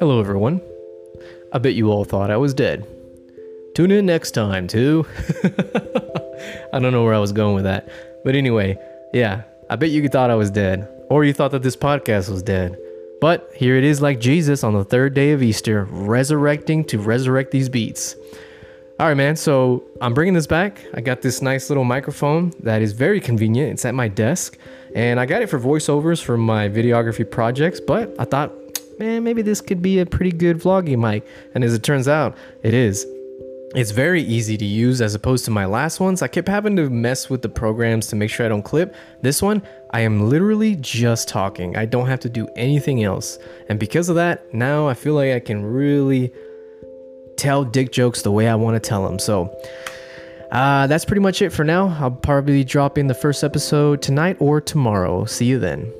Hello, everyone. I bet you all thought I was dead. Tune in next time, too. I don't know where I was going with that. But anyway, yeah, I bet you thought I was dead. Or you thought that this podcast was dead. But here it is, like Jesus on the third day of Easter, resurrecting to resurrect these beats. All right, man. So I'm bringing this back. I got this nice little microphone that is very convenient. It's at my desk, and I got it for voiceovers for my videography projects. But I thought, man, maybe this could be a pretty good vlogging mic. And as it turns out, it is. It's very easy to use as opposed to my last ones. I kept having to mess with the programs to make sure I don't clip. This one, I am literally just talking. I don't have to do anything else. And because of that, now I feel like I can really tell dick jokes the way I want to tell them. So, uh, that's pretty much it for now. I'll probably drop in the first episode tonight or tomorrow. See you then.